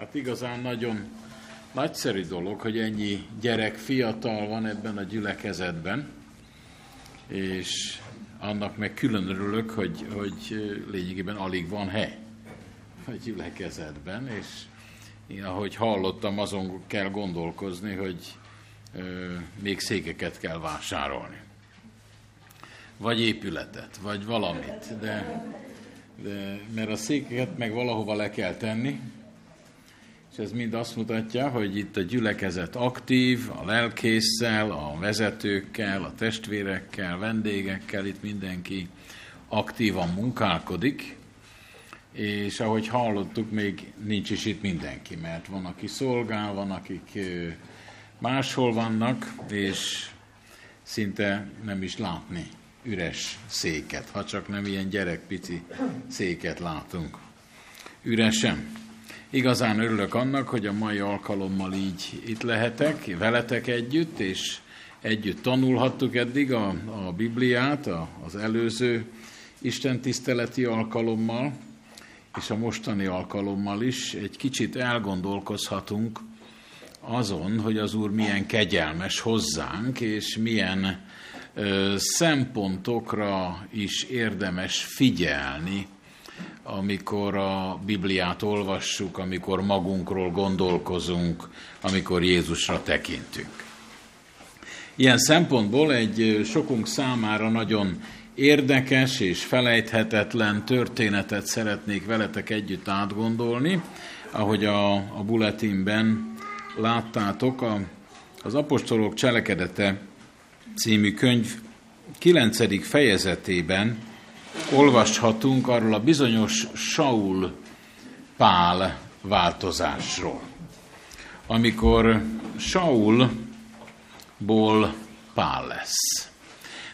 Hát igazán nagyon nagyszerű dolog, hogy ennyi gyerek fiatal van ebben a gyülekezetben, és annak meg külön örülök, hogy, hogy lényegében alig van hely a gyülekezetben, és én ahogy hallottam, azon kell gondolkozni, hogy ö, még székeket kell vásárolni. Vagy épületet, vagy valamit, de, de mert a székeket meg valahova le kell tenni, és ez mind azt mutatja, hogy itt a gyülekezet aktív, a lelkészsel, a vezetőkkel, a testvérekkel, vendégekkel, itt mindenki aktívan munkálkodik, és ahogy hallottuk, még nincs is itt mindenki, mert van, aki szolgál, van, akik máshol vannak, és szinte nem is látni üres széket, ha csak nem ilyen gyerekpici széket látunk. Üresen. Igazán örülök annak, hogy a mai alkalommal így itt lehetek, veletek együtt, és együtt tanulhattuk eddig a, a Bibliát, a, az előző Isten tiszteleti alkalommal, és a mostani alkalommal is. Egy kicsit elgondolkozhatunk azon, hogy az Úr milyen kegyelmes hozzánk, és milyen ö, szempontokra is érdemes figyelni, amikor a Bibliát olvassuk, amikor magunkról gondolkozunk, amikor Jézusra tekintünk. Ilyen szempontból egy sokunk számára nagyon érdekes és felejthetetlen történetet szeretnék veletek együtt átgondolni, ahogy a, a bulletinben láttátok, a, az Apostolok cselekedete című könyv 9. fejezetében olvashatunk arról a bizonyos Saul Pál változásról. Amikor Saulból Pál lesz.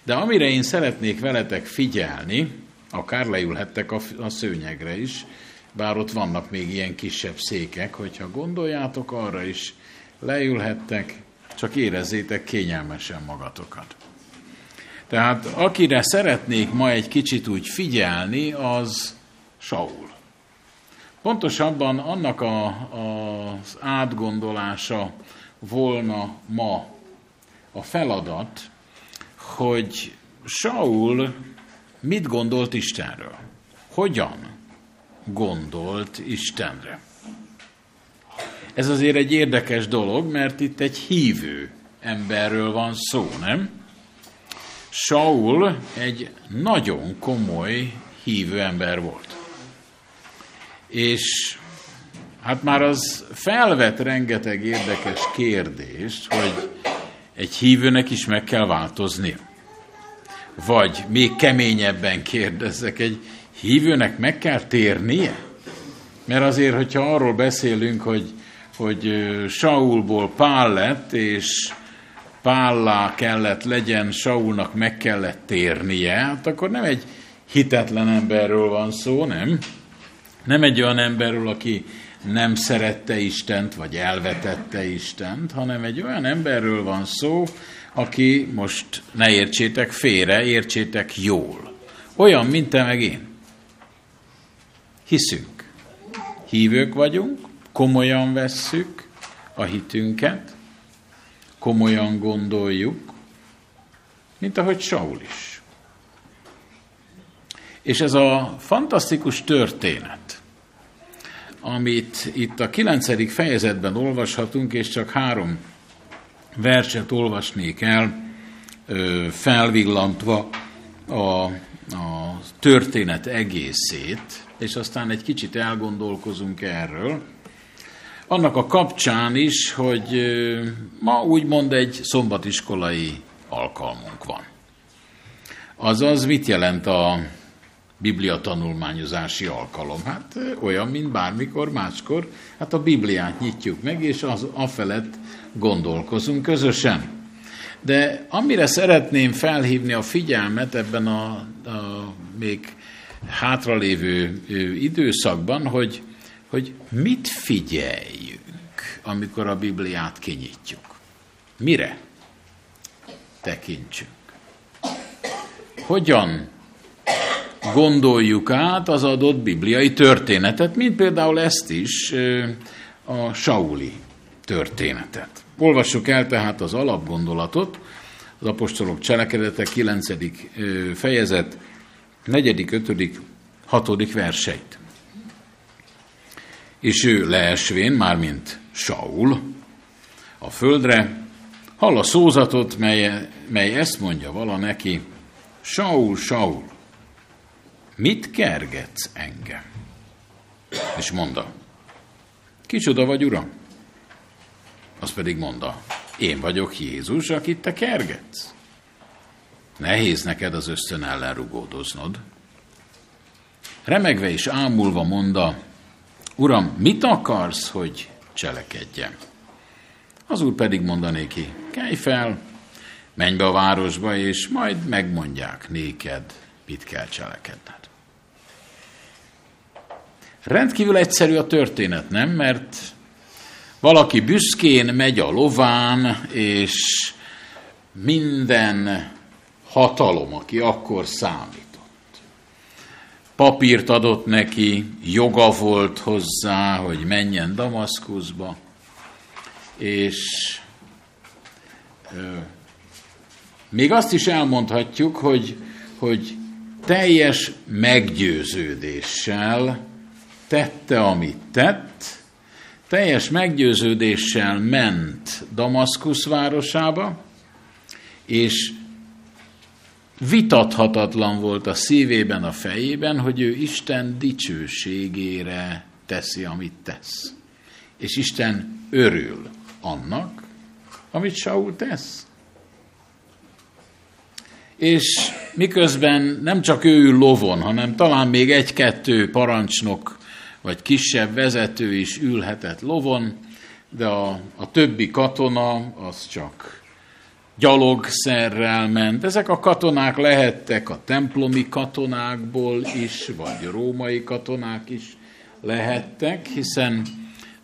De amire én szeretnék veletek figyelni, akár leülhettek a, a szőnyegre is, bár ott vannak még ilyen kisebb székek, hogyha gondoljátok, arra is leülhettek, csak érezzétek kényelmesen magatokat. Tehát akire szeretnék ma egy kicsit úgy figyelni, az Saul. Pontosabban annak a, az átgondolása volna ma a feladat, hogy Saul mit gondolt Istenről? Hogyan gondolt Istenre? Ez azért egy érdekes dolog, mert itt egy hívő emberről van szó, nem? Saul egy nagyon komoly hívő ember volt. És hát már az felvet rengeteg érdekes kérdést, hogy egy hívőnek is meg kell változni. Vagy még keményebben kérdezzek, egy hívőnek meg kell térnie? Mert azért, hogyha arról beszélünk, hogy, hogy Saulból Pál lett, és Pállá kellett legyen, Saulnak meg kellett térnie, hát akkor nem egy hitetlen emberről van szó, nem? Nem egy olyan emberről, aki nem szerette Istent, vagy elvetette Istent, hanem egy olyan emberről van szó, aki most ne értsétek félre, értsétek jól. Olyan, mint te meg én. Hiszünk. Hívők vagyunk, komolyan vesszük a hitünket, komolyan gondoljuk, mint ahogy Saul is. És ez a fantasztikus történet, amit itt a kilencedik fejezetben olvashatunk, és csak három verset olvasnék el, felvillantva a, a történet egészét, és aztán egy kicsit elgondolkozunk erről. Annak a kapcsán is, hogy ma úgymond egy szombatiskolai alkalmunk van. Azaz mit jelent a Biblia tanulmányozási alkalom. Hát olyan, mint bármikor máskor, hát a Bibliát nyitjuk meg, és az afelett gondolkozunk közösen. De amire szeretném felhívni a figyelmet ebben a, a még hátralévő időszakban, hogy, hogy mit figyeljünk, amikor a Bibliát kinyitjuk. Mire tekintsünk? Hogyan gondoljuk át az adott bibliai történetet, mint például ezt is, a Sauli történetet. Olvassuk el tehát az alapgondolatot, az apostolok cselekedete 9. fejezet 4., 5., 6. verseit. És ő leesvén, mármint Saul, a földre, hall a szózatot, mely, mely ezt mondja vala neki, Saul, Saul, mit kergetsz engem? És mondta, kicsoda vagy, uram? Az pedig mondta, én vagyok Jézus, akit te kergetsz. Nehéz neked az ösztön ellen rugódoznod. Remegve és ámulva mondta, Uram, mit akarsz, hogy cselekedjem? Az úr pedig mondanéki, kelj fel, menj be a városba, és majd megmondják néked, mit kell cselekedned. Rendkívül egyszerű a történet, nem? Mert valaki büszkén megy a lován, és minden hatalom, aki akkor számított. Papírt adott neki, joga volt hozzá, hogy menjen Damaszkuszba, és még azt is elmondhatjuk, hogy, hogy teljes meggyőződéssel tette, amit tett, teljes meggyőződéssel ment Damaszkusz városába, és vitathatatlan volt a szívében, a fejében, hogy ő Isten dicsőségére teszi, amit tesz. És Isten örül annak, amit Saul tesz. És miközben nem csak ő ül lovon, hanem talán még egy-kettő parancsnok vagy kisebb vezető is ülhetett lovon, de a, a többi katona az csak gyalogszerrel ment. Ezek a katonák lehettek a templomi katonákból is, vagy római katonák is lehettek, hiszen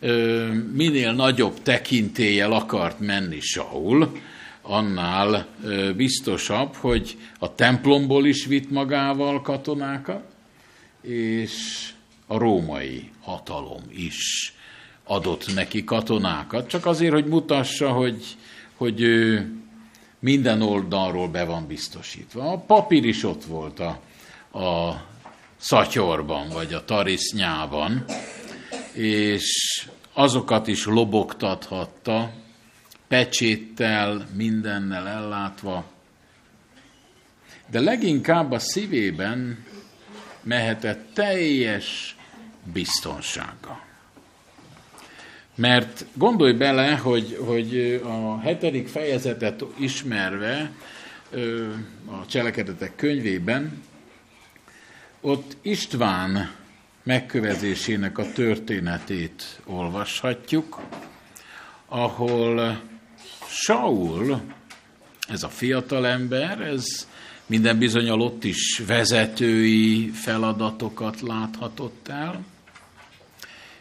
ö, minél nagyobb tekintéllyel akart menni Saul, annál ö, biztosabb, hogy a templomból is vitt magával katonákat, és a római hatalom is adott neki katonákat, csak azért, hogy mutassa, hogy, hogy ő minden oldalról be van biztosítva. A papír is ott volt a, a szatyorban, vagy a tarisznyában, és azokat is lobogtathatta, pecséttel, mindennel ellátva, de leginkább a szívében mehetett teljes biztonsága. Mert gondolj bele, hogy, hogy a hetedik fejezetet ismerve a cselekedetek könyvében, ott István megkövezésének a történetét olvashatjuk, ahol Saul, ez a fiatalember, ez minden bizonyal ott is vezetői feladatokat láthatott el,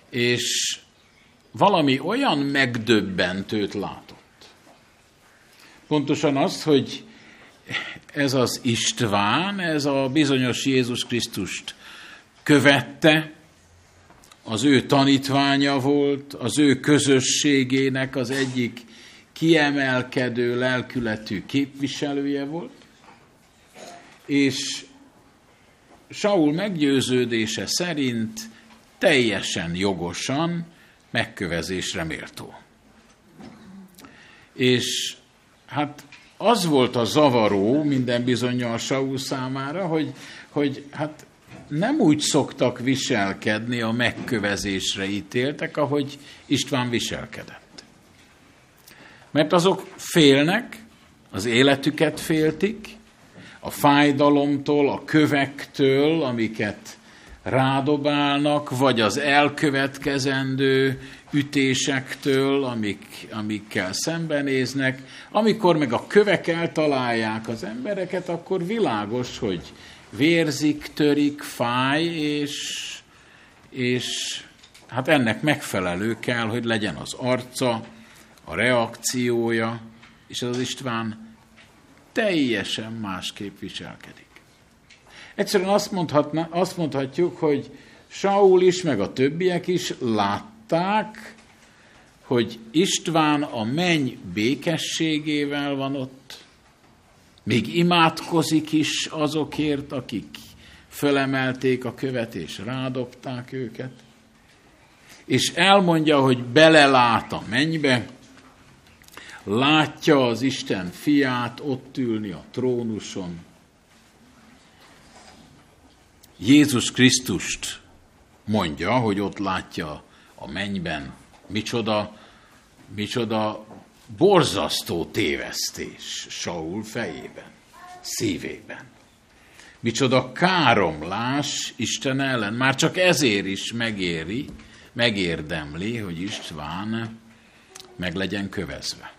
és valami olyan megdöbbentőt látott. Pontosan azt, hogy ez az István, ez a bizonyos Jézus Krisztust követte, az ő tanítványa volt, az ő közösségének az egyik kiemelkedő lelkületű képviselője volt, és Saul meggyőződése szerint teljesen jogosan megkövezésre méltó. És hát az volt a zavaró minden bizonyal Saul számára, hogy, hogy hát nem úgy szoktak viselkedni a megkövezésre ítéltek, ahogy István viselkedett. Mert azok félnek, az életüket féltik, a fájdalomtól, a kövektől, amiket rádobálnak, vagy az elkövetkezendő ütésektől, amik, amikkel szembenéznek. Amikor meg a kövek eltalálják az embereket, akkor világos, hogy vérzik, törik, fáj, és, és hát ennek megfelelő kell, hogy legyen az arca, a reakciója, és az István teljesen másképp viselkedik. Egyszerűen azt, mondhatna, azt mondhatjuk, hogy Saul is, meg a többiek is látták, hogy István a menny békességével van ott, még imádkozik is azokért, akik fölemelték a követ és rádobták őket, és elmondja, hogy belelát a mennybe, látja az Isten fiát ott ülni a trónuson. Jézus Krisztust mondja, hogy ott látja a mennyben. Micsoda, micsoda borzasztó tévesztés Saul fejében, szívében. Micsoda káromlás Isten ellen. Már csak ezért is megéri, megérdemli, hogy István meg legyen kövezve.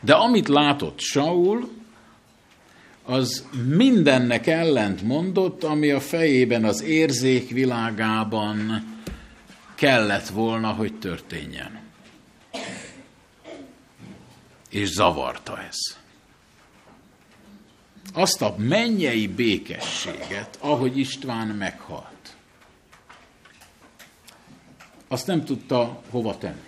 De amit látott Saul, az mindennek ellent mondott, ami a fejében, az érzékvilágában kellett volna, hogy történjen. És zavarta ez. Azt a mennyei békességet, ahogy István meghalt, azt nem tudta hova tenni.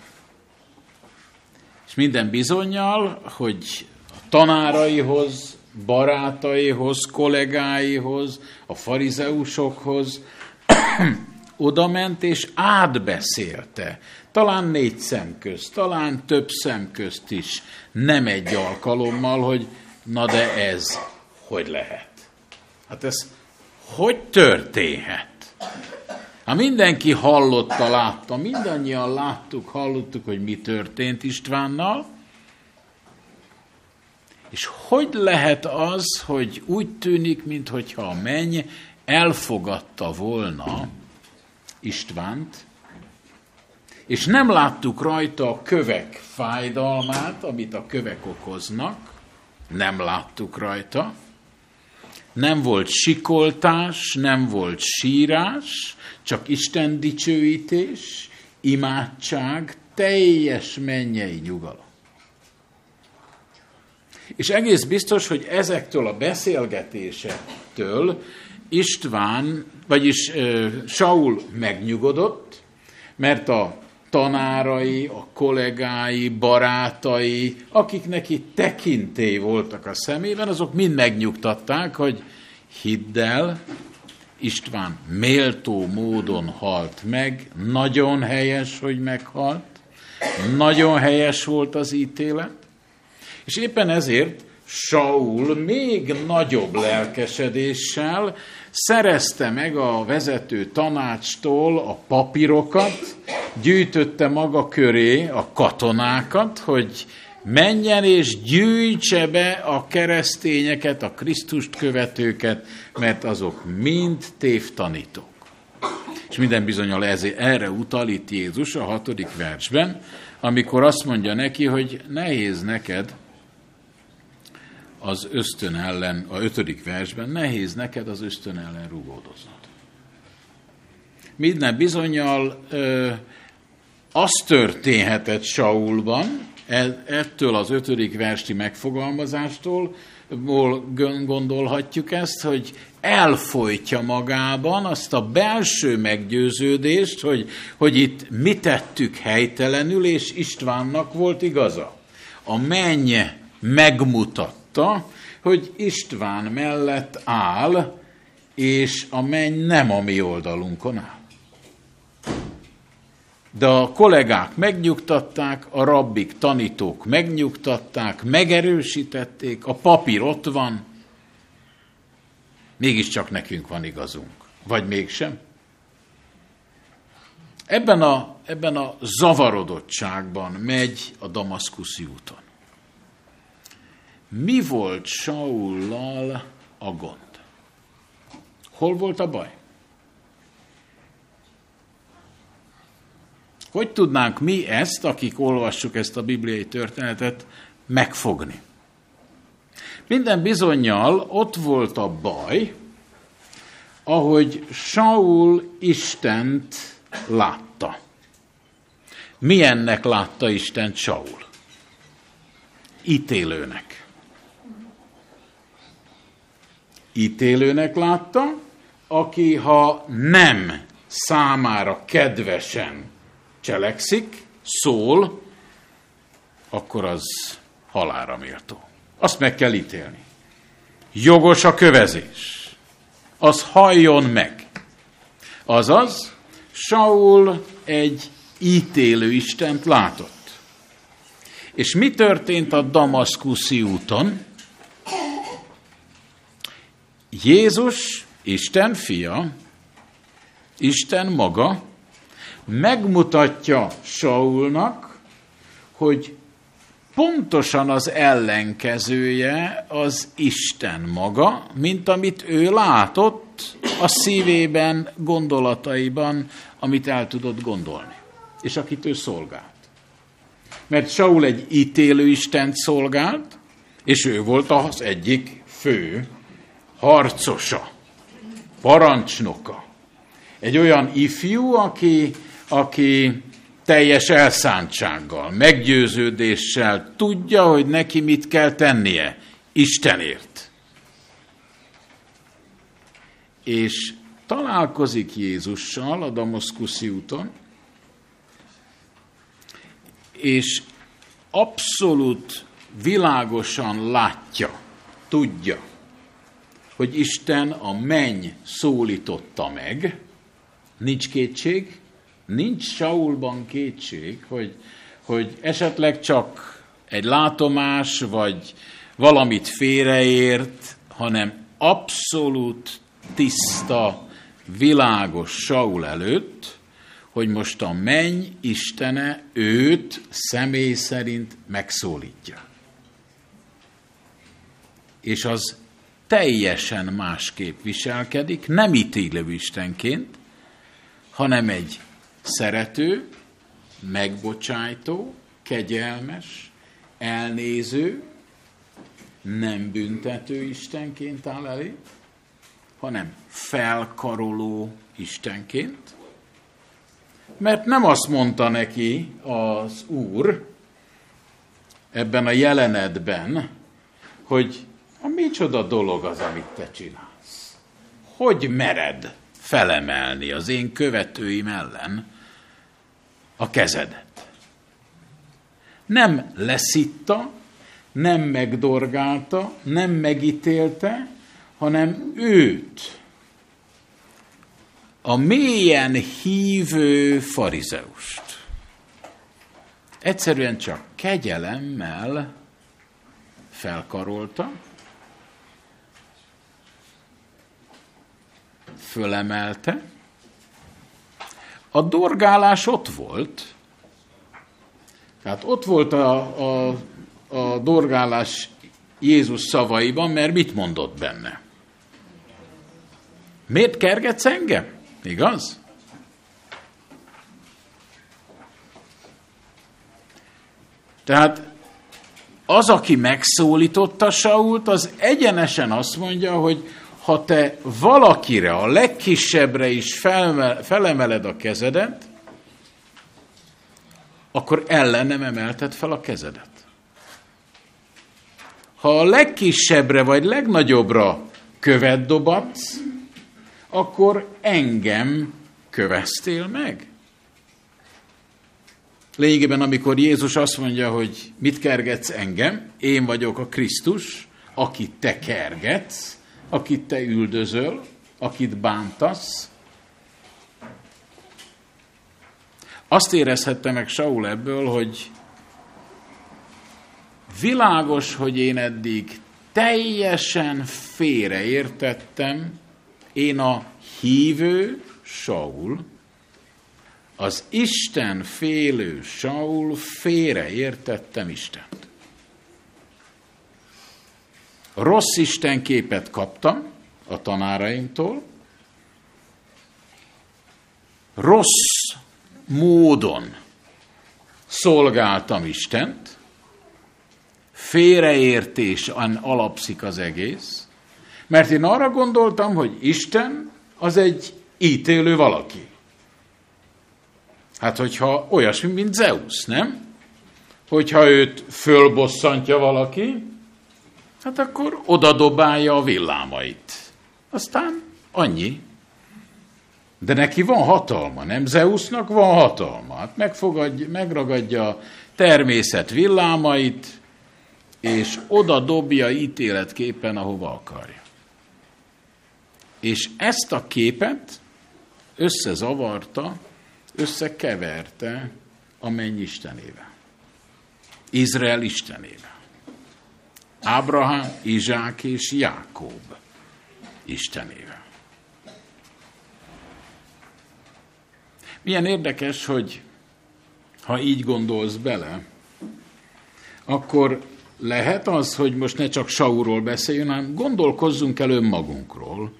És minden bizonyal, hogy a tanáraihoz, barátaihoz, kollégáihoz, a farizeusokhoz oda ment és átbeszélte. Talán négy szem közt, talán több szem közt is. Nem egy alkalommal, hogy na de ez hogy lehet? Hát ez hogy történhet? Ha mindenki hallotta, látta, mindannyian láttuk, hallottuk, hogy mi történt Istvánnal, és hogy lehet az, hogy úgy tűnik, mintha a menny elfogadta volna Istvánt, és nem láttuk rajta a kövek fájdalmát, amit a kövek okoznak, nem láttuk rajta, nem volt sikoltás, nem volt sírás, csak Isten dicsőítés, imádság, teljes mennyei nyugalom. És egész biztos, hogy ezektől a beszélgetésektől István, vagyis Saul megnyugodott, mert a tanárai, a kollégái, barátai, akik neki tekintély voltak a szemében, azok mind megnyugtatták, hogy hidd el, István méltó módon halt meg, nagyon helyes, hogy meghalt, nagyon helyes volt az ítélet, és éppen ezért Saul még nagyobb lelkesedéssel szerezte meg a vezető tanácstól a papírokat, gyűjtötte maga köré a katonákat, hogy menjen és gyűjtse be a keresztényeket, a Krisztust követőket, mert azok mind tévtanítók. És minden bizonyal erre utal itt Jézus a hatodik versben, amikor azt mondja neki, hogy nehéz neked az ösztön ellen, a ötödik versben, nehéz neked az ösztön ellen rugódoznod. Minden bizonyal az történhetett Saulban, e, ettől az ötödik versti megfogalmazástól, gondolhatjuk ezt, hogy elfolytja magában azt a belső meggyőződést, hogy, hogy itt mi tettük helytelenül, és Istvánnak volt igaza. A menny megmutat látta, hogy István mellett áll, és a menny nem a mi oldalunkon áll. De a kollégák megnyugtatták, a rabbik, tanítók megnyugtatták, megerősítették, a papír ott van, mégiscsak nekünk van igazunk. Vagy mégsem? Ebben a, ebben a zavarodottságban megy a Damaszkuszi úton. Mi volt Saullal a gond? Hol volt a baj? Hogy tudnánk mi ezt, akik olvassuk ezt a bibliai történetet, megfogni? Minden bizonyal ott volt a baj, ahogy Saul Istent látta. Milyennek látta Istent Saul? Ítélőnek ítélőnek látta, aki ha nem számára kedvesen cselekszik, szól, akkor az halára méltó. Azt meg kell ítélni. Jogos a kövezés. Az halljon meg. Azaz, Saul egy ítélő Istent látott. És mi történt a Damaszkuszi úton? Jézus, Isten fia, Isten maga megmutatja Saulnak, hogy pontosan az ellenkezője az Isten maga, mint amit ő látott a szívében, gondolataiban, amit el tudott gondolni, és akit ő szolgált. Mert Saul egy ítélő Istent szolgált, és ő volt az egyik fő harcosa, parancsnoka. Egy olyan ifjú, aki, aki teljes elszántsággal, meggyőződéssel tudja, hogy neki mit kell tennie Istenért. És találkozik Jézussal a Damaszkuszi úton, és abszolút világosan látja, tudja, hogy Isten a menny szólította meg, nincs kétség, nincs Saulban kétség, hogy, hogy esetleg csak egy látomás, vagy valamit félreért, hanem abszolút tiszta, világos Saul előtt, hogy most a menny Istene őt személy szerint megszólítja. És az teljesen másképp viselkedik, nem ítélő Istenként, hanem egy szerető, megbocsájtó, kegyelmes, elnéző, nem büntető Istenként áll elé, hanem felkaroló Istenként. Mert nem azt mondta neki az Úr ebben a jelenetben, hogy a micsoda dolog az, amit te csinálsz. Hogy mered felemelni az én követőim ellen a kezedet? Nem leszitta, nem megdorgálta, nem megítélte, hanem őt, a mélyen hívő farizeust. Egyszerűen csak kegyelemmel felkarolta, fölemelte. A dorgálás ott volt, tehát ott volt a, a, a dorgálás Jézus szavaiban, mert mit mondott benne? Miért kergetsz engem? Igaz? Tehát az, aki megszólította Sault, az egyenesen azt mondja, hogy ha te valakire, a legkisebbre is felemeled a kezedet, akkor ellenem emelted fel a kezedet. Ha a legkisebbre vagy legnagyobbra követ dobatsz, akkor engem köveztél meg. Lényegében, amikor Jézus azt mondja, hogy mit kergetsz engem, én vagyok a Krisztus, akit te kergetsz, akit te üldözöl, akit bántasz. Azt érezhette meg Saul ebből, hogy világos, hogy én eddig teljesen félreértettem, én a hívő Saul, az Isten félő Saul félreértettem Istent. Rossz Isten képet kaptam a tanáraimtól, rossz módon szolgáltam Istent, félreértésen alapszik az egész, mert én arra gondoltam, hogy Isten az egy ítélő valaki. Hát, hogyha olyasmi, mint Zeus, nem? Hogyha őt fölbosszantja valaki, hát akkor odadobálja a villámait. Aztán annyi. De neki van hatalma, nem? Zeusnak van hatalma. Hát megfogadja, megragadja természet villámait, és oda dobja ítéletképpen, ahova akarja. És ezt a képet összezavarta, összekeverte a menny istenével. Izrael istenével. Ábrahám, Izsák és Jákob istenével. Milyen érdekes, hogy ha így gondolsz bele, akkor lehet az, hogy most ne csak Saulról beszéljön, hanem gondolkozzunk el önmagunkról,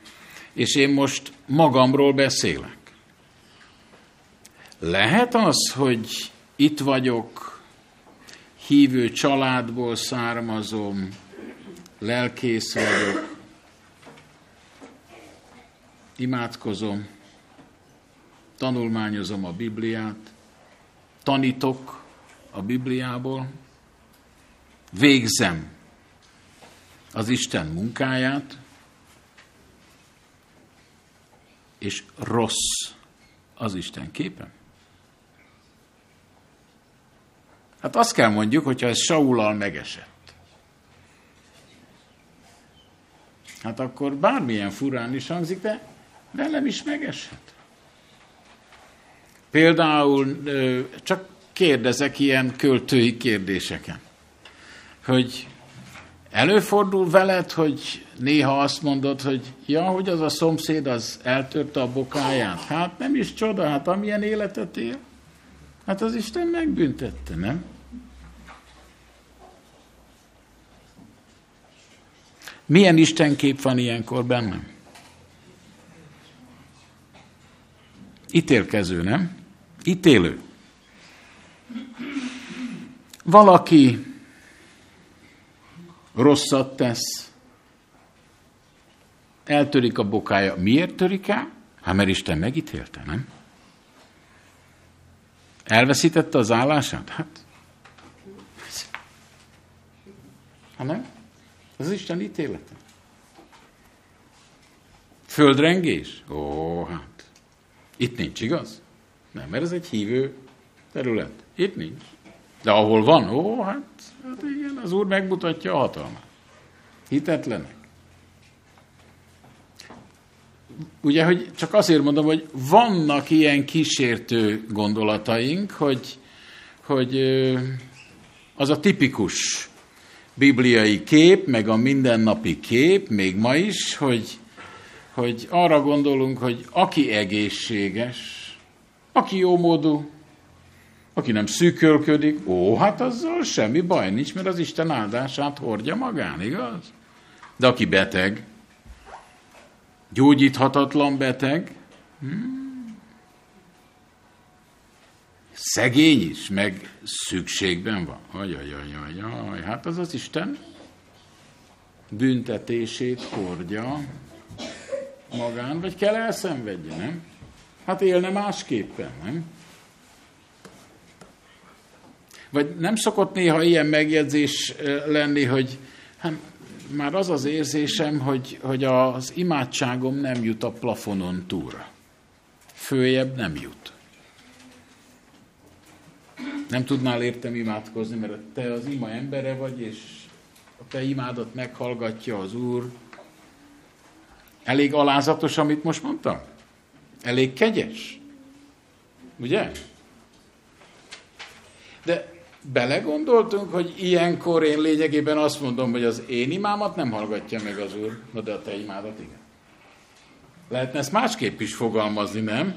és én most magamról beszélek. Lehet az, hogy itt vagyok, hívő családból származom, lelkész vagyok, imádkozom, tanulmányozom a Bibliát, tanítok a Bibliából, végzem az Isten munkáját, és rossz az Isten képe. Hát azt kell mondjuk, hogyha ez Saulal megesett. Hát akkor bármilyen furán is hangzik, de velem is megesett. Például csak kérdezek ilyen költői kérdéseken, hogy előfordul veled, hogy néha azt mondod, hogy ja, hogy az a szomszéd az eltörte a bokáját. Hát nem is csoda, hát amilyen életet él, hát az Isten megbüntette, nem? Milyen Istenkép van ilyenkor bennem? Ítélkező, nem? Ítélő. Valaki rosszat tesz, eltörik a bokája. Miért törik el? Hát mert Isten megítélte, nem? Elveszítette az állását? Hát. Ha nem? Az Isten ítélete. Földrengés? Ó, hát. Itt nincs, igaz? Nem, mert ez egy hívő terület. Itt nincs. De ahol van, ó, hát, hát igen, az Úr megmutatja a hatalmát. Hitetlenek. Ugye, hogy csak azért mondom, hogy vannak ilyen kísértő gondolataink, hogy, hogy az a tipikus bibliai kép, meg a mindennapi kép, még ma is, hogy, hogy arra gondolunk, hogy aki egészséges, aki jó módú, aki nem szűkölködik, ó, hát azzal semmi baj nincs, mert az Isten áldását hordja magán, igaz? De aki beteg, gyógyíthatatlan beteg, hmm, szegény is, meg szükségben van. Ajajajajaj, hát az az Isten büntetését hordja magán, vagy kell elszenvedje, nem? Hát élne másképpen, nem? Vagy nem szokott néha ilyen megjegyzés lenni, hogy hát már az az érzésem, hogy, hogy az imádságom nem jut a plafonon túlra. Följebb nem jut. Nem tudnál értem imádkozni, mert te az ima embere vagy, és a te imádat meghallgatja az Úr. Elég alázatos, amit most mondtam? Elég kegyes? Ugye? De belegondoltunk, hogy ilyenkor én lényegében azt mondom, hogy az én imámat nem hallgatja meg az Úr, de a te imádat igen. Lehetne ezt másképp is fogalmazni, nem?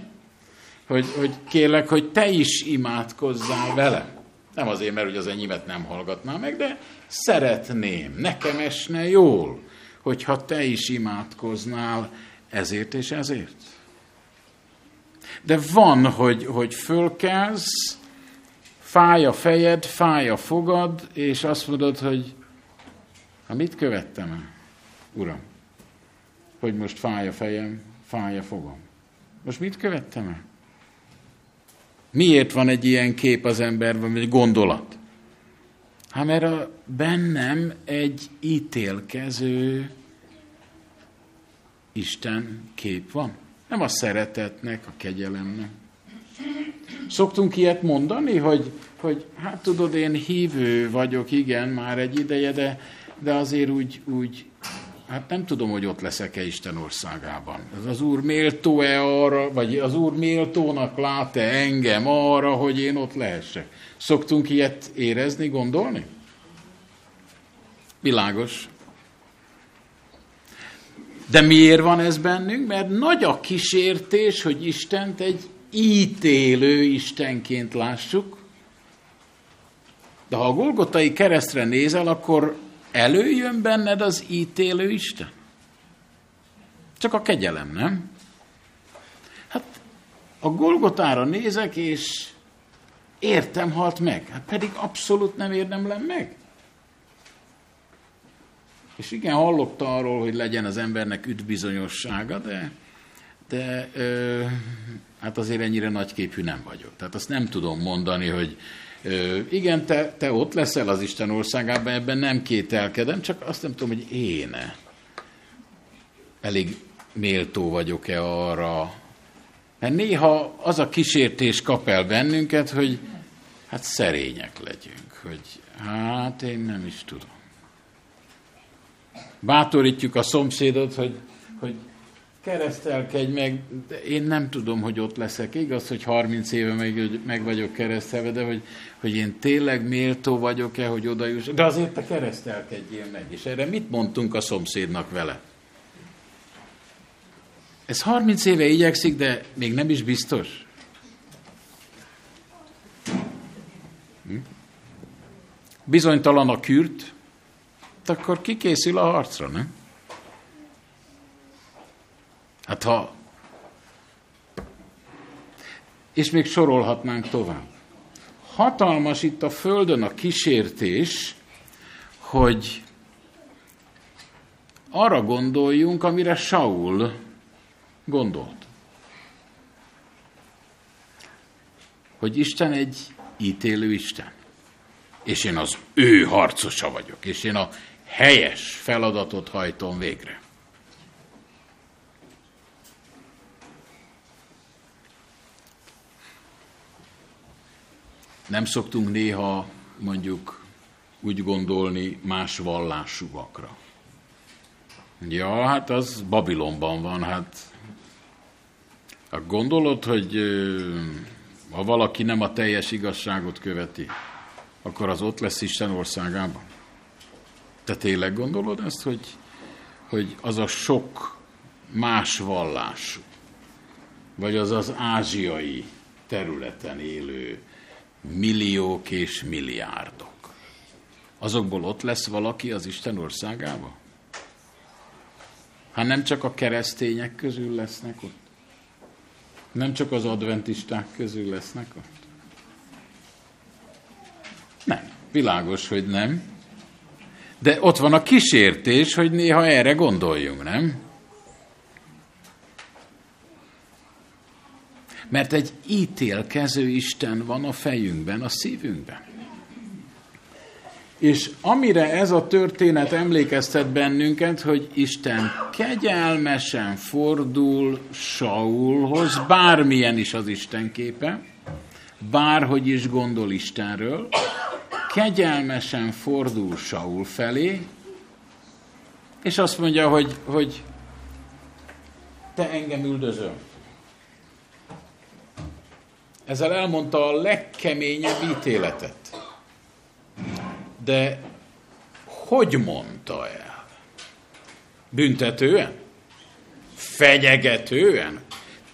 Hogy, hogy kérlek, hogy te is imádkozzál vele. Nem azért, mert hogy az enyémet nem hallgatná meg, de szeretném, nekem esne jól, hogyha te is imádkoznál ezért és ezért. De van, hogy, hogy fölkelsz, fáj a fejed, fáj a fogad, és azt mondod, hogy ha mit követtem el, Uram? Hogy most fáj a fejem, fáj a fogam. Most mit követtem el? Miért van egy ilyen kép az emberben, vagy egy gondolat? Hát mert a, bennem egy ítélkező Isten kép van. Nem a szeretetnek, a kegyelemnek. Szoktunk ilyet mondani, hogy, hogy hát tudod, én hívő vagyok, igen, már egy ideje, de, de azért úgy, úgy hát nem tudom, hogy ott leszek-e Isten országában. Ez az Úr méltó-e arra, vagy az Úr méltónak lát-e engem arra, hogy én ott lehessek. Szoktunk ilyet érezni, gondolni? Világos. De miért van ez bennünk? Mert nagy a kísértés, hogy Istent egy ítélő Istenként lássuk. De ha a Golgotai keresztre nézel, akkor előjön benned az ítélő Isten? Csak a kegyelem, nem? Hát a Golgotára nézek, és értem halt meg. Hát pedig abszolút nem érdemlem meg. És igen, hallottam arról, hogy legyen az embernek üdbizonyossága, de, de ö, hát azért ennyire nagyképű nem vagyok. Tehát azt nem tudom mondani, hogy ö, igen, te, te ott leszel az Isten országában, ebben nem kételkedem, csak azt nem tudom, hogy én elég méltó vagyok-e arra. Mert néha az a kísértés kap el bennünket, hogy hát szerények legyünk, hogy hát én nem is tudom bátorítjuk a szomszédot, hogy, hogy keresztelkedj meg, de én nem tudom, hogy ott leszek. Igaz, hogy 30 éve meg, meg vagyok keresztelve, de hogy, hogy én tényleg méltó vagyok-e, hogy oda juss. De azért te keresztelkedjél meg. És erre mit mondtunk a szomszédnak vele? Ez 30 éve igyekszik, de még nem is biztos. Hm? Bizonytalan a kürt, akkor kikészül a harcra, nem? Hát ha... És még sorolhatnánk tovább. Hatalmas itt a Földön a kísértés, hogy arra gondoljunk, amire Saul gondolt. Hogy Isten egy ítélő Isten. És én az ő harcosa vagyok. És én a helyes feladatot hajtom végre. Nem szoktunk néha mondjuk úgy gondolni más vallásúakra. Ja, hát az Babilonban van, hát gondolod, hogy ha valaki nem a teljes igazságot követi, akkor az ott lesz Isten országában? Te tényleg gondolod ezt, hogy, hogy az a sok más vallású, vagy az az ázsiai területen élő milliók és milliárdok, azokból ott lesz valaki az Isten országába? Hát nem csak a keresztények közül lesznek ott? Nem csak az adventisták közül lesznek ott? Nem. Világos, hogy nem. De ott van a kísértés, hogy néha erre gondoljunk, nem? Mert egy ítélkező Isten van a fejünkben, a szívünkben. És amire ez a történet emlékeztet bennünket, hogy Isten kegyelmesen fordul Saulhoz, bármilyen is az Isten képe, bárhogy is gondol Istenről, kegyelmesen fordul Saul felé, és azt mondja, hogy, hogy te engem üldözöl. Ezzel elmondta a legkeményebb ítéletet. De hogy mondta el? Büntetően? Fenyegetően?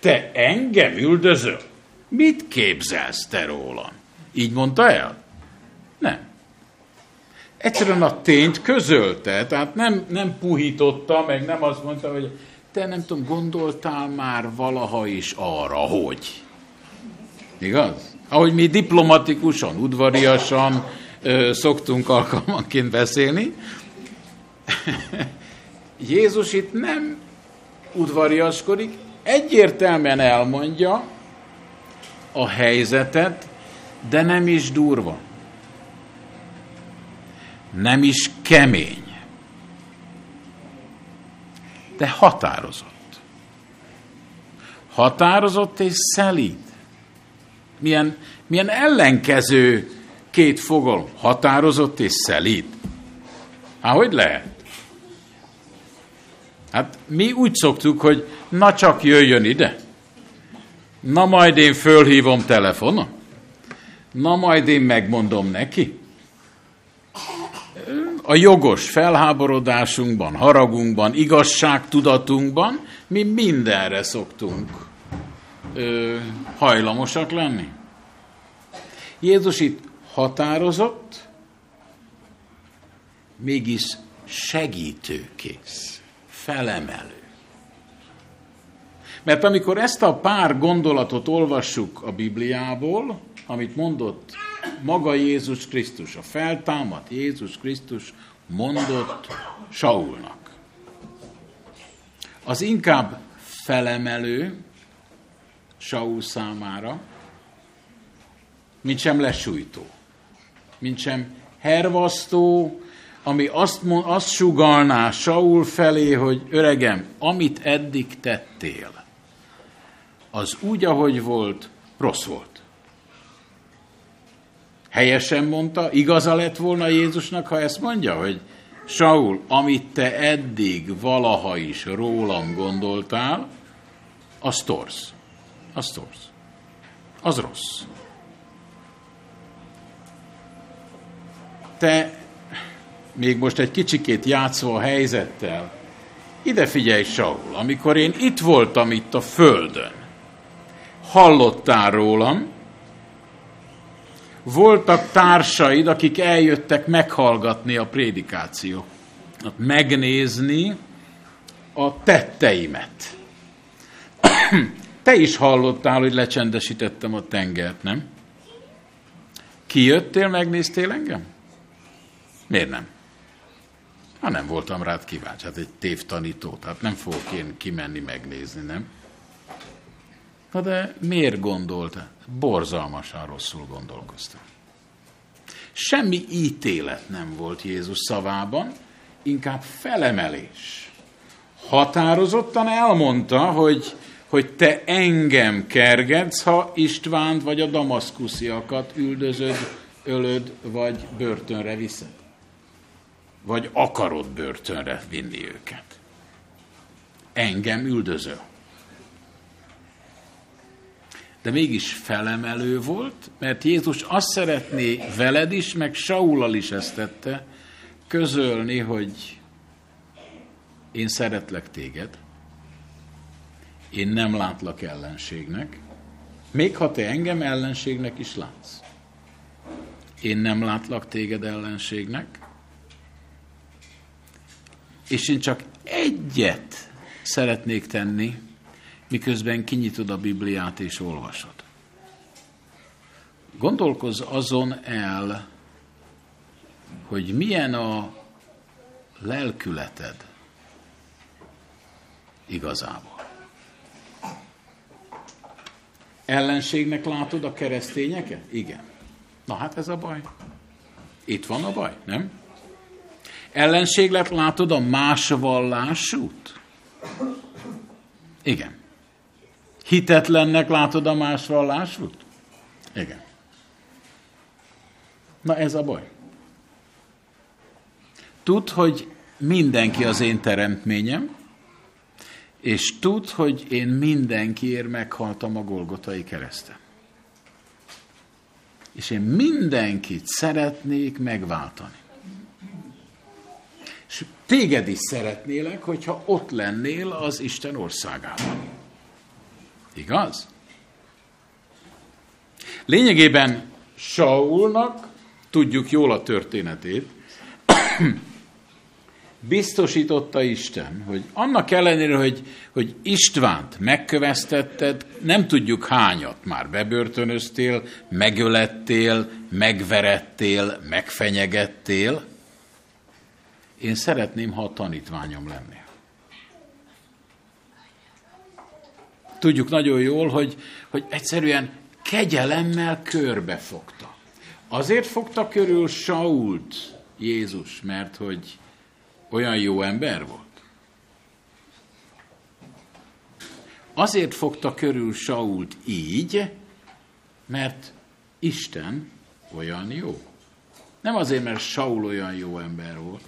Te engem üldözöl? Mit képzelsz te rólam? Így mondta el? Nem. Egyszerűen a tényt közölte, tehát nem, nem puhította, meg nem azt mondta, hogy te nem tudom, gondoltál már valaha is arra, hogy. Igaz? Ahogy mi diplomatikusan, udvariasan ö, szoktunk alkalmanként beszélni, Jézus itt nem udvariaskodik, egyértelműen elmondja a helyzetet, de nem is durva nem is kemény, de határozott. Határozott és szelíd. Milyen, milyen ellenkező két fogalom. Határozott és szelíd. Há, hogy lehet? Hát mi úgy szoktuk, hogy na csak jöjjön ide. Na majd én fölhívom telefonon. Na majd én megmondom neki. A jogos felháborodásunkban, haragunkban, igazságtudatunkban mi mindenre szoktunk ö, hajlamosak lenni. Jézus itt határozott, mégis segítőkész, felemelő. Mert amikor ezt a pár gondolatot olvassuk a Bibliából, amit mondott maga Jézus Krisztus, a feltámadt Jézus Krisztus mondott Saulnak, az inkább felemelő Saul számára, mint sem lesújtó, mint sem hervasztó, ami azt, mond, azt sugalná Saul felé, hogy öregem, amit eddig tettél, az úgy, ahogy volt, rossz volt. Helyesen mondta, igaza lett volna Jézusnak, ha ezt mondja, hogy Saul, amit te eddig valaha is rólam gondoltál, az torz. Az torz. Az rossz. Te még most egy kicsikét játszva a helyzettel, ide figyelj, Saul, amikor én itt voltam itt a földön, hallottál rólam, voltak társaid, akik eljöttek meghallgatni a prédikációt, megnézni a tetteimet. Te is hallottál, hogy lecsendesítettem a tengert, nem? Kijöttél, megnéztél engem? Miért nem? Ha nem voltam rád kíváncsi, hát egy tévtanító, tehát nem fogok én kimenni megnézni, nem? Na de miért gondolta? Borzalmasan rosszul gondolkoztam. Semmi ítélet nem volt Jézus szavában, inkább felemelés. Határozottan elmondta, hogy, hogy te engem kergetsz, ha Istvánt vagy a damaszkusziakat üldözöd, ölöd, vagy börtönre viszed. Vagy akarod börtönre vinni őket. Engem üldözöl de mégis felemelő volt, mert Jézus azt szeretné veled is, meg Saulal is ezt tette, közölni, hogy én szeretlek téged, én nem látlak ellenségnek, még ha te engem ellenségnek is látsz. Én nem látlak téged ellenségnek, és én csak egyet szeretnék tenni, miközben kinyitod a Bibliát és olvasod. Gondolkozz azon el, hogy milyen a lelkületed igazából. Ellenségnek látod a keresztényeket? Igen. Na hát ez a baj. Itt van a baj, nem? Ellenséglet látod a más vallásút? Igen. Hitetlennek látod a más vallásút? Igen. Na ez a baj. Tud, hogy mindenki az én teremtményem, és tud, hogy én mindenkiért meghaltam a Golgotai kereszten. És én mindenkit szeretnék megváltani. És téged is szeretnélek, hogyha ott lennél az Isten országában. Igaz? Lényegében Saulnak, tudjuk jól a történetét, biztosította Isten, hogy annak ellenére, hogy, hogy Istvánt megkövesztetted, nem tudjuk hányat már bebörtönöztél, megölettél, megverettél, megfenyegettél, én szeretném, ha a tanítványom lennél. tudjuk nagyon jól, hogy, hogy egyszerűen kegyelemmel körbefogta. Azért fogta körül Sault Jézus, mert hogy olyan jó ember volt. azért fogta körül Sault így, mert Isten olyan jó. Nem azért, mert Saul olyan jó ember volt,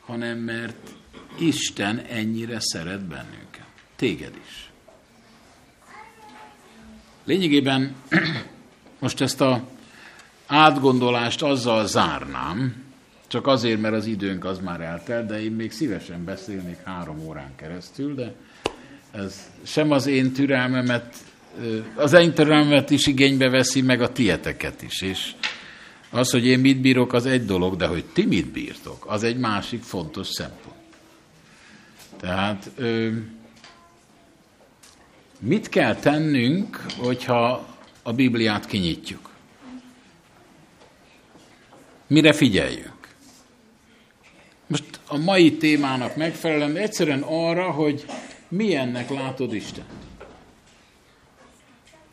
hanem mert Isten ennyire szeret bennünket. Téged is. Lényegében most ezt a átgondolást azzal zárnám, csak azért, mert az időnk az már eltelt, de én még szívesen beszélnék három órán keresztül, de ez sem az én türelmemet, az én türelmemet is igénybe veszi, meg a tieteket is. És az, hogy én mit bírok, az egy dolog, de hogy ti mit bírtok, az egy másik fontos szempont. Tehát mit kell tennünk, hogyha a Bibliát kinyitjuk? Mire figyeljünk? Most a mai témának megfelelően egyszerűen arra, hogy milyennek látod Isten.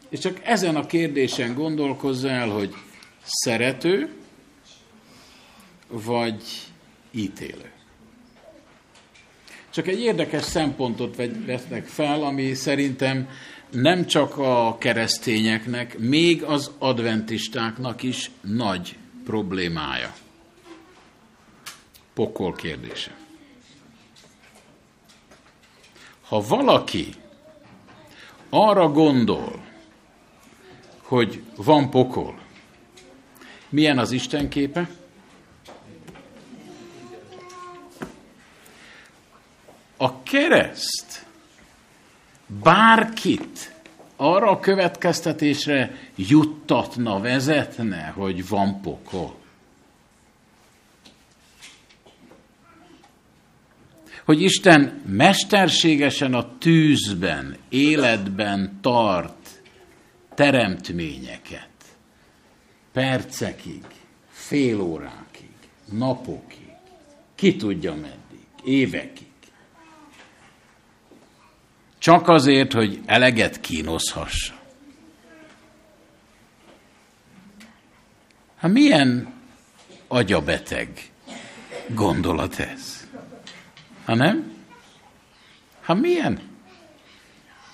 És csak ezen a kérdésen gondolkozz el, hogy szerető, vagy ítélő. Csak egy érdekes szempontot vesznek fel, ami szerintem nem csak a keresztényeknek, még az adventistáknak is nagy problémája. Pokol kérdése. Ha valaki arra gondol, hogy van pokol, milyen az Isten képe? A kereszt bárkit arra a következtetésre juttatna, vezetne, hogy van pokol. Hogy Isten mesterségesen a tűzben, életben tart teremtményeket. Percekig, fél órákig, napokig, ki tudja meddig, évekig. Csak azért, hogy eleget kínozhassa. Hát milyen agyabeteg gondolat ez? Ha nem? Ha milyen?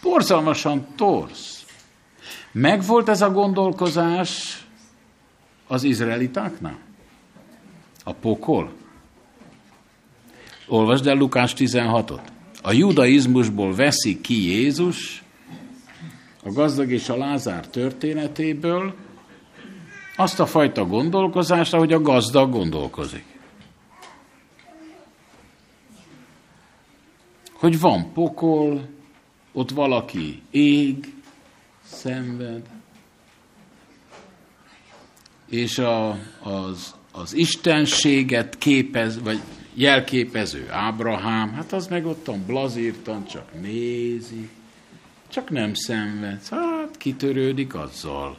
Borzalmasan torsz. Megvolt ez a gondolkozás az izraelitáknál? A pokol? Olvasd el Lukás 16-ot a judaizmusból veszi ki Jézus, a gazdag és a Lázár történetéből, azt a fajta gondolkozást, ahogy a gazdag gondolkozik. Hogy van pokol, ott valaki ég, szenved, és a, az, az istenséget képez, vagy jelképező Ábrahám, hát az meg ottan blazírtan csak nézi, csak nem szenved, hát kitörődik azzal.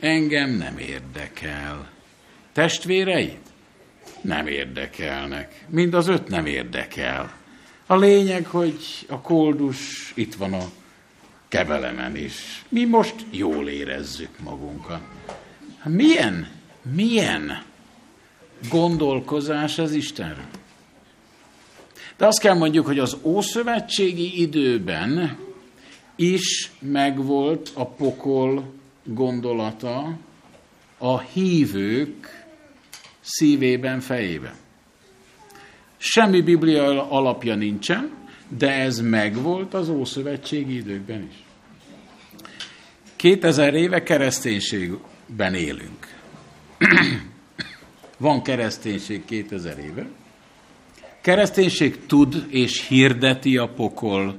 Engem nem érdekel. Testvéreid? Nem érdekelnek. Mind az öt nem érdekel. A lényeg, hogy a koldus itt van a kebelemen is. Mi most jól érezzük magunkat. Hát milyen, milyen gondolkozás az Istenről. De azt kell mondjuk, hogy az ószövetségi időben is megvolt a pokol gondolata a hívők szívében, fejében. Semmi biblia alapja nincsen, de ez megvolt az ószövetségi időkben is. 2000 éve kereszténységben élünk. Van kereszténység 2000 éve. Kereszténység tud és hirdeti a pokol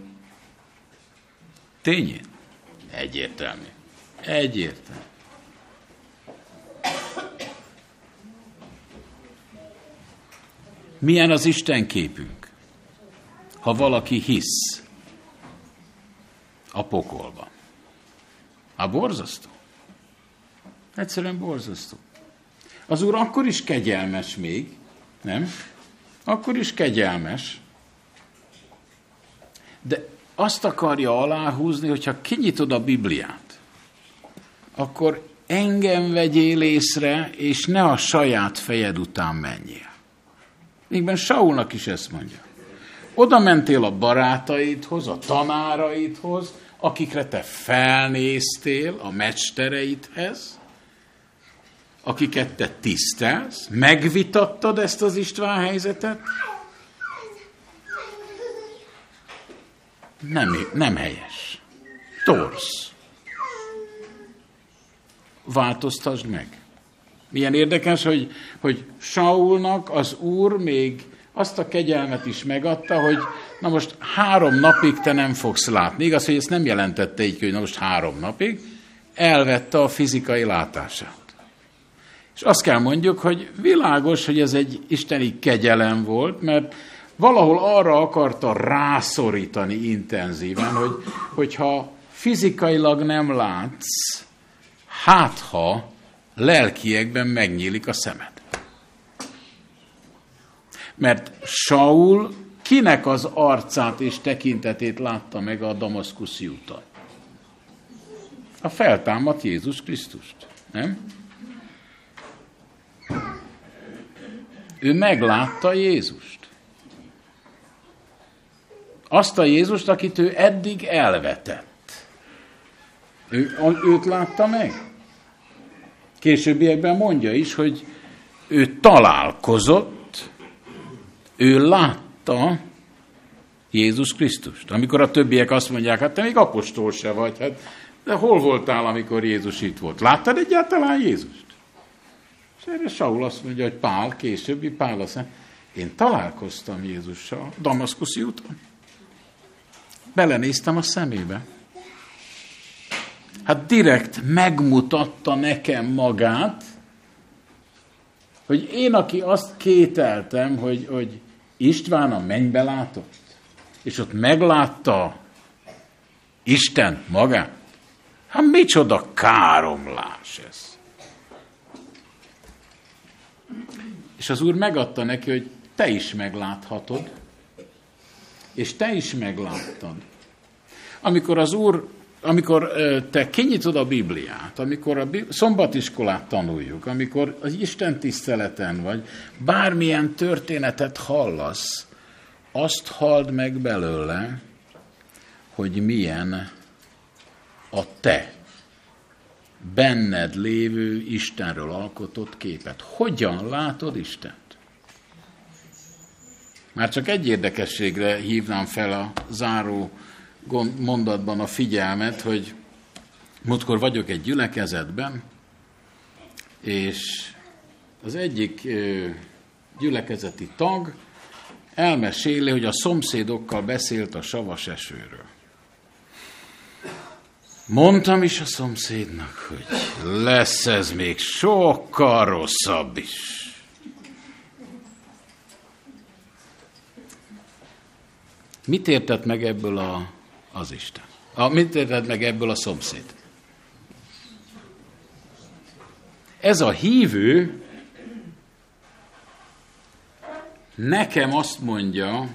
tényét? Egyértelmű. Egyértelmű. Milyen az Isten képünk, ha valaki hisz a pokolba? A borzasztó. Egyszerűen borzasztó. Az Úr akkor is kegyelmes még, nem? Akkor is kegyelmes. De azt akarja aláhúzni, hogyha kinyitod a Bibliát, akkor engem vegyél észre, és ne a saját fejed után menjél. Mégben Saulnak is ezt mondja. Oda mentél a barátaidhoz, a tanáraidhoz, akikre te felnéztél, a mecstereidhez, akiket te tisztelsz, megvitattad ezt az István helyzetet, nem, nem helyes. Torsz. Változtasd meg. Milyen érdekes, hogy, hogy Saulnak az Úr még azt a kegyelmet is megadta, hogy na most három napig te nem fogsz látni. Igaz, hogy ezt nem jelentette így, hogy na most három napig. Elvette a fizikai látását. És azt kell mondjuk, hogy világos, hogy ez egy isteni kegyelem volt, mert valahol arra akarta rászorítani intenzíven, hogy, hogyha fizikailag nem látsz, hát ha lelkiekben megnyílik a szemed. Mert Saul kinek az arcát és tekintetét látta meg a Damaszkuszi úton? A feltámadt Jézus Krisztust, nem? Ő meglátta Jézust. Azt a Jézust, akit ő eddig elvetett. Ő, őt látta meg. Későbbiekben mondja is, hogy ő találkozott, ő látta Jézus Krisztust. Amikor a többiek azt mondják, hát te még apostol se vagy, hát de hol voltál, amikor Jézus itt volt? Láttad egyáltalán Jézust? És erre Saul azt mondja, hogy Pál, későbbi Pál azt mondja, én találkoztam Jézussal Damaszkuszi úton. Belenéztem a szemébe. Hát direkt megmutatta nekem magát, hogy én, aki azt kételtem, hogy, hogy István a mennybe látott, és ott meglátta Isten magát, hát micsoda káromlás ez. És az Úr megadta neki, hogy te is megláthatod, és te is megláttad. Amikor az Úr, amikor te kinyitod a Bibliát, amikor a szombatiskolát tanuljuk, amikor az Isten tiszteleten vagy, bármilyen történetet hallasz, azt halld meg belőle, hogy milyen a te benned lévő Istenről alkotott képet. Hogyan látod Istent? Már csak egy érdekességre hívnám fel a záró mondatban a figyelmet, hogy múltkor vagyok egy gyülekezetben, és az egyik gyülekezeti tag elmeséli, hogy a szomszédokkal beszélt a savas esőről. Mondtam is a szomszédnak, hogy lesz ez még sokkal rosszabb is. Mit értett meg ebből a, az Isten? A, mit értett meg ebből a szomszéd? Ez a hívő nekem azt mondja,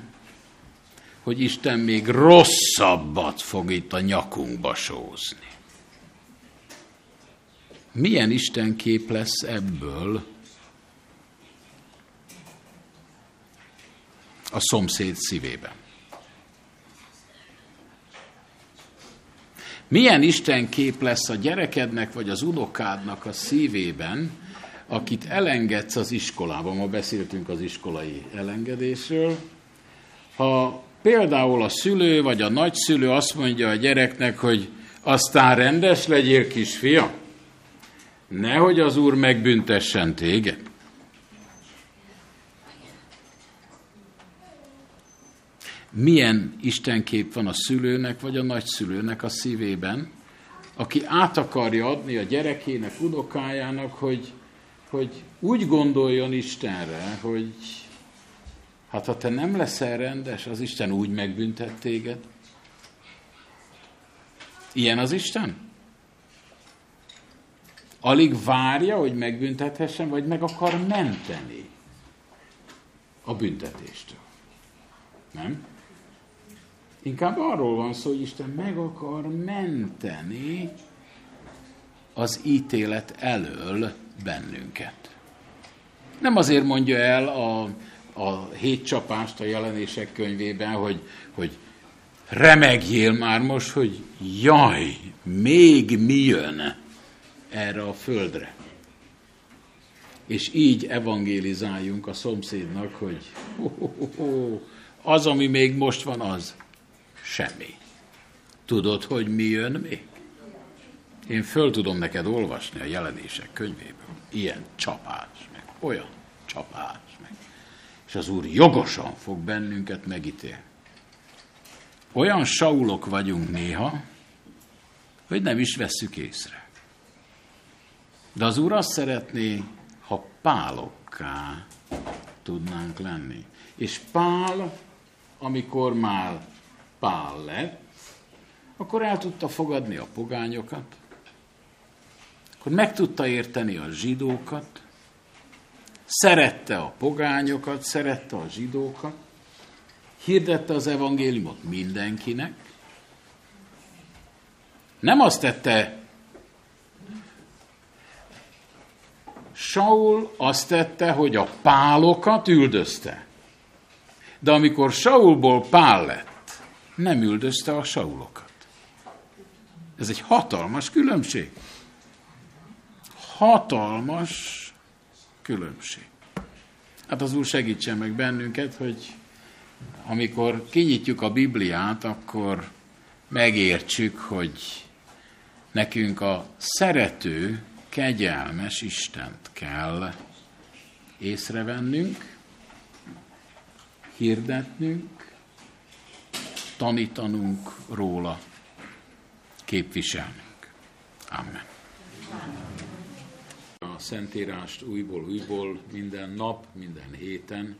hogy Isten még rosszabbat fog itt a nyakunkba sózni. Milyen Isten kép lesz ebből a szomszéd szívében? Milyen Isten kép lesz a gyerekednek vagy az unokádnak a szívében, akit elengedsz az iskolában, ma beszéltünk az iskolai elengedésről, ha például a szülő vagy a nagyszülő azt mondja a gyereknek, hogy aztán rendes legyél, kisfia, nehogy az úr megbüntessen téged. Milyen istenkép van a szülőnek vagy a nagyszülőnek a szívében, aki át akarja adni a gyerekének, unokájának, hogy, hogy úgy gondoljon Istenre, hogy hát ha te nem leszel rendes, az Isten úgy megbüntet téged. Ilyen az Isten? Alig várja, hogy megbüntethessen, vagy meg akar menteni a büntetéstől. Nem? Inkább arról van szó, hogy Isten meg akar menteni az ítélet elől bennünket. Nem azért mondja el a a hét csapást a jelenések könyvében, hogy, hogy remegjél már most, hogy jaj, még mi jön erre a földre. És így evangélizáljunk a szomszédnak, hogy ho, ho, ho, az, ami még most van, az semmi. Tudod, hogy mi jön még? Én föl tudom neked olvasni a jelenések könyvéből. Ilyen csapás, meg olyan csapás, meg. És az Úr jogosan fog bennünket megítélni. Olyan saulok vagyunk néha, hogy nem is vesszük észre. De az Úr azt szeretné, ha pálokká tudnánk lenni. És Pál, amikor már Pál lett, akkor el tudta fogadni a pogányokat, akkor meg tudta érteni a zsidókat, szerette a pogányokat, szerette a zsidókat, hirdette az evangéliumot mindenkinek. Nem azt tette, Saul azt tette, hogy a pálokat üldözte. De amikor Saulból pál lett, nem üldözte a Saulokat. Ez egy hatalmas különbség. Hatalmas különbség. Hát az Úr segítsen meg bennünket, hogy amikor kinyitjuk a Bibliát, akkor megértsük, hogy nekünk a szerető, kegyelmes Istent kell észrevennünk, hirdetnünk, tanítanunk róla, képviselnünk. Amen. A Szentírást újból, újból, minden nap, minden héten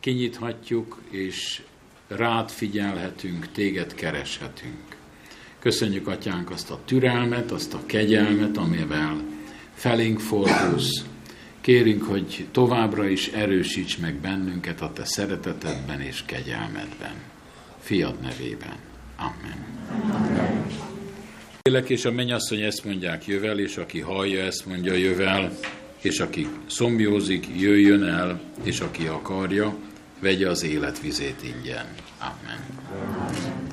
kinyithatjuk, és rád figyelhetünk, téged kereshetünk. Köszönjük, Atyánk, azt a türelmet, azt a kegyelmet, amivel felénk fordulsz. Kérünk, hogy továbbra is erősíts meg bennünket a te szeretetedben és kegyelmedben. Fiad nevében. Amen. Lélek és a mennyasszony ezt mondják, jövel, és aki hallja, ezt mondja, jövel, és aki szomjózik, jöjjön el, és aki akarja, vegye az életvizét ingyen. Amen.